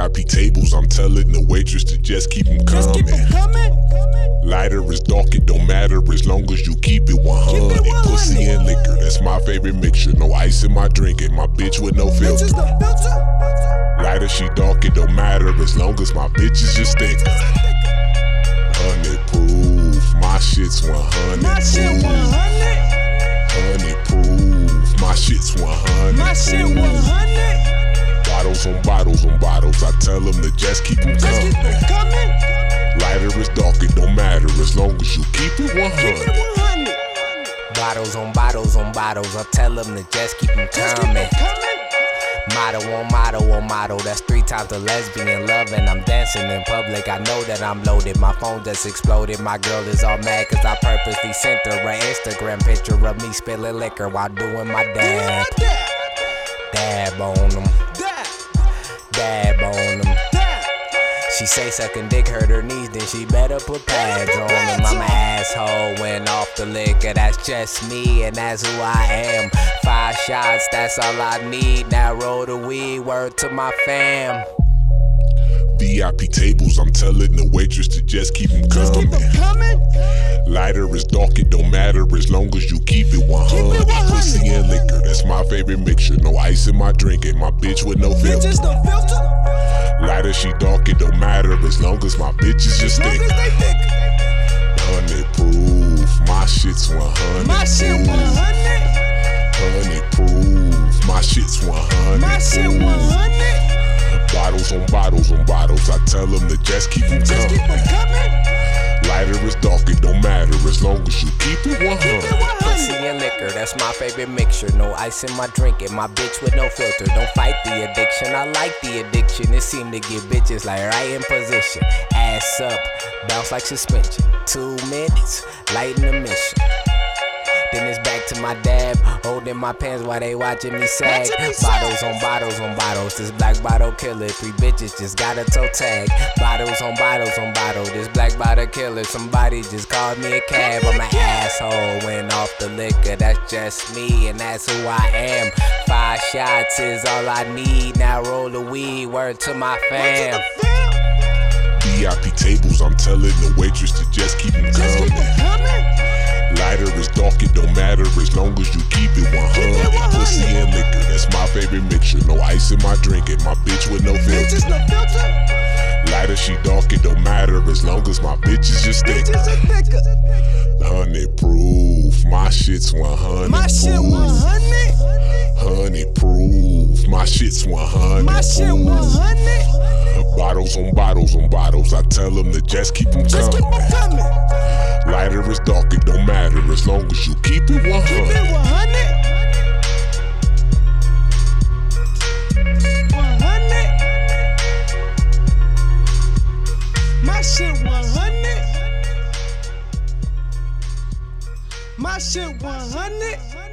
VIP tables, I'm telling the waitress to just keep them Just coming. keep 'em coming. Lighter is dark, it don't matter as long as you keep it 100. Keep it 100. Pussy and liquor, that's my favorite mixture. No ice in my drink, and my bitch with no filter. is the filter. Lighter, she dark, it don't matter as long as my bitch is just thick. Hundred proof, my shit's 100 proof. On bottles I tell them to just keep them Just keep coming. coming. Lighter is dark, it don't matter as long as you keep it Keep it 100. 100. Bottles on bottles on bottles. I tell them to just keep them Just keep coming. it coming. Motto on motto on motto. That's three times the lesbian love, and I'm dancing in public. I know that I'm loaded. My phone just exploded. My girl is all mad cause I purposely sent her an Instagram picture of me spilling liquor while doing my dab. my dab. Dab on them. She say sucking dick hurt her knees, then she better put pads on them. I'm an asshole, went off the liquor, that's just me, and that's who I am. Five shots, that's all I need. Now roll the weed, word to my fam. VIP tables, I'm telling the waitress to just keep them Just keep coming. coming. Lighter is dark, it don't matter as long as you keep it 100. 100. Pussy and liquor, that's my favorite mixture. No ice in my drink, and my bitch with no filter. is the filter. Lighter, she dark, it don't matter as long as my bitch is just thick. as. Hundred proof, my shit's 100. My shit 100. Hundred proof, my shit's 100. My shit 100. Bottles on bottles on bottles, I tell them to just keep them coming. That's my favorite mixture. No ice in my drink, and my bitch with no filter. Don't fight the addiction, I like the addiction. It seem to get bitches like right in position. Ass up, bounce like suspension. Two minutes, lighten the mission. Then it's back to my dab, holding my pants while they watching me sag. Watching me sag. Bottles on bottles on bottles, this black bottle killer. Three bitches just got a toe tag. Bottles on bottles on bottles, this black bottle killer. Somebody just called me a cab. I'm an asshole, went off the liquor. That's just me, and that's who I am. Five shots is all I need. Now roll the weed, word to my fam. VIP tables, I'm telling the waitress to just keep them Just keep coming. Coming. Lighter is dark, it don't matter as long as you keep it 100. 100. Pussy and liquor, that's my favorite mixture. No ice in my drink, and my bitch with no filter. the filter. Lighter, she dark, it don't matter as long as my bitch is just thick. Bitch is a thicker. Hundred proof, my shit's 100. My shit 100. Hundred proof, my shit's 100. My shit 100. Bottles on bottles on bottles, I tell them to just keep them Just keep coming. it coming. Lighter is dark, it don't matter as long as you keep it 100. Keep it 100. 100. My shit 100. My shit 100.